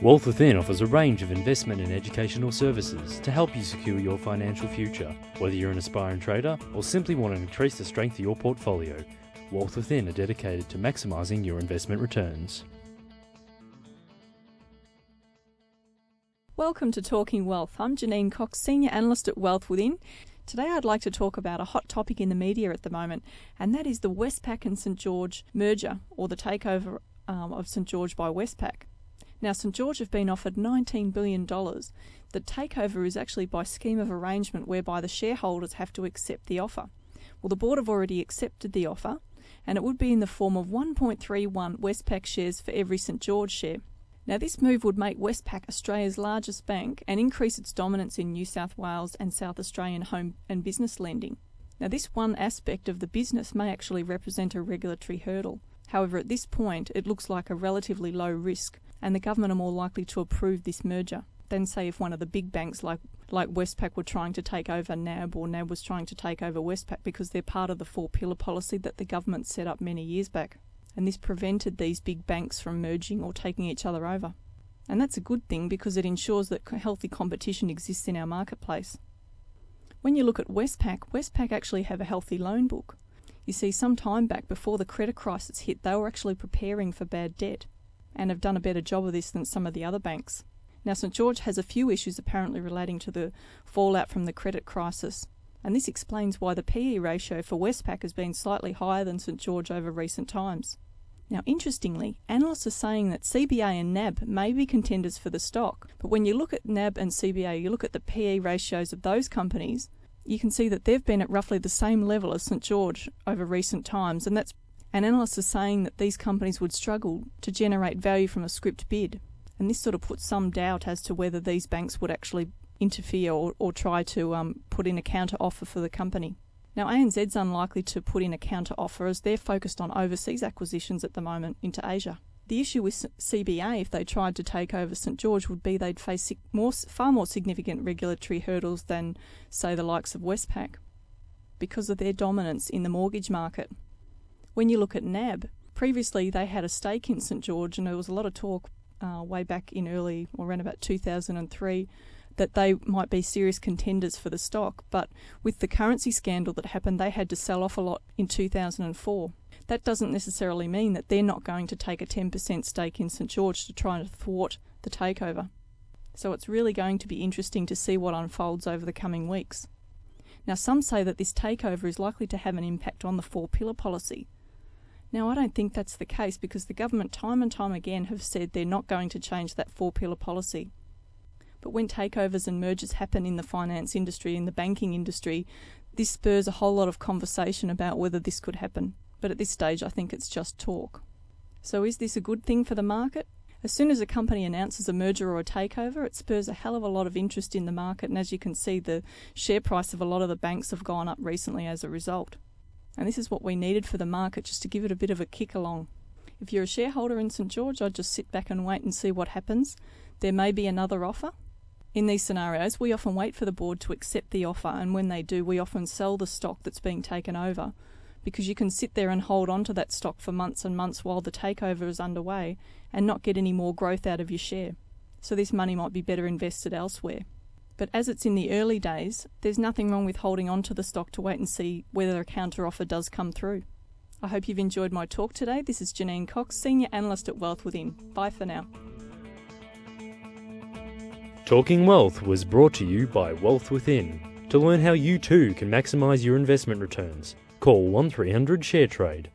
Wealth Within offers a range of investment and educational services to help you secure your financial future. Whether you're an aspiring trader or simply want to increase the strength of your portfolio, Wealth Within are dedicated to maximising your investment returns. Welcome to Talking Wealth. I'm Janine Cox, Senior Analyst at Wealth Within. Today I'd like to talk about a hot topic in the media at the moment, and that is the Westpac and St George merger, or the takeover um, of St George by Westpac. Now, St George have been offered $19 billion. The takeover is actually by scheme of arrangement whereby the shareholders have to accept the offer. Well, the board have already accepted the offer, and it would be in the form of 1.31 Westpac shares for every St George share. Now, this move would make Westpac Australia's largest bank and increase its dominance in New South Wales and South Australian home and business lending. Now, this one aspect of the business may actually represent a regulatory hurdle. However, at this point, it looks like a relatively low risk, and the government are more likely to approve this merger than, say, if one of the big banks like, like Westpac were trying to take over NAB or NAB was trying to take over Westpac because they're part of the four pillar policy that the government set up many years back and this prevented these big banks from merging or taking each other over. And that's a good thing because it ensures that healthy competition exists in our marketplace. When you look at Westpac, Westpac actually have a healthy loan book. You see, some time back before the credit crisis hit, they were actually preparing for bad debt and have done a better job of this than some of the other banks. Now, St George has a few issues apparently relating to the fallout from the credit crisis, and this explains why the PE ratio for Westpac has been slightly higher than St George over recent times. Now, interestingly, analysts are saying that CBA and NAB may be contenders for the stock, but when you look at NAB and CBA, you look at the PE ratios of those companies, you can see that they've been at roughly the same level as St George over recent times, and that's and analysts are saying that these companies would struggle to generate value from a scrip bid. And this sort of puts some doubt as to whether these banks would actually interfere or, or try to um, put in a counter offer for the company. Now, ANZ's unlikely to put in a counter offer as they're focused on overseas acquisitions at the moment into Asia. The issue with CBA, if they tried to take over St George, would be they'd face more, far more significant regulatory hurdles than, say, the likes of Westpac, because of their dominance in the mortgage market. When you look at NAB, previously they had a stake in St George, and there was a lot of talk uh, way back in early, or around about 2003, that they might be serious contenders for the stock. But with the currency scandal that happened, they had to sell off a lot in 2004. That doesn't necessarily mean that they're not going to take a 10% stake in St George to try and thwart the takeover. So it's really going to be interesting to see what unfolds over the coming weeks. Now, some say that this takeover is likely to have an impact on the four pillar policy. Now, I don't think that's the case because the government, time and time again, have said they're not going to change that four pillar policy. But when takeovers and mergers happen in the finance industry, in the banking industry, this spurs a whole lot of conversation about whether this could happen. But at this stage, I think it's just talk. So, is this a good thing for the market? As soon as a company announces a merger or a takeover, it spurs a hell of a lot of interest in the market, and as you can see, the share price of a lot of the banks have gone up recently as a result. And this is what we needed for the market, just to give it a bit of a kick along. If you're a shareholder in St George, I'd just sit back and wait and see what happens. There may be another offer, in these scenarios, we often wait for the board to accept the offer, and when they do, we often sell the stock that's being taken over because you can sit there and hold on to that stock for months and months while the takeover is underway and not get any more growth out of your share. So this money might be better invested elsewhere. But as it's in the early days, there's nothing wrong with holding on to the stock to wait and see whether a counter offer does come through. I hope you've enjoyed my talk today. This is Janine Cox, Senior Analyst at Wealth Within. Bye for now. Talking Wealth was brought to you by Wealth Within. To learn how you too can maximise your investment returns, call 1300 ShareTrade.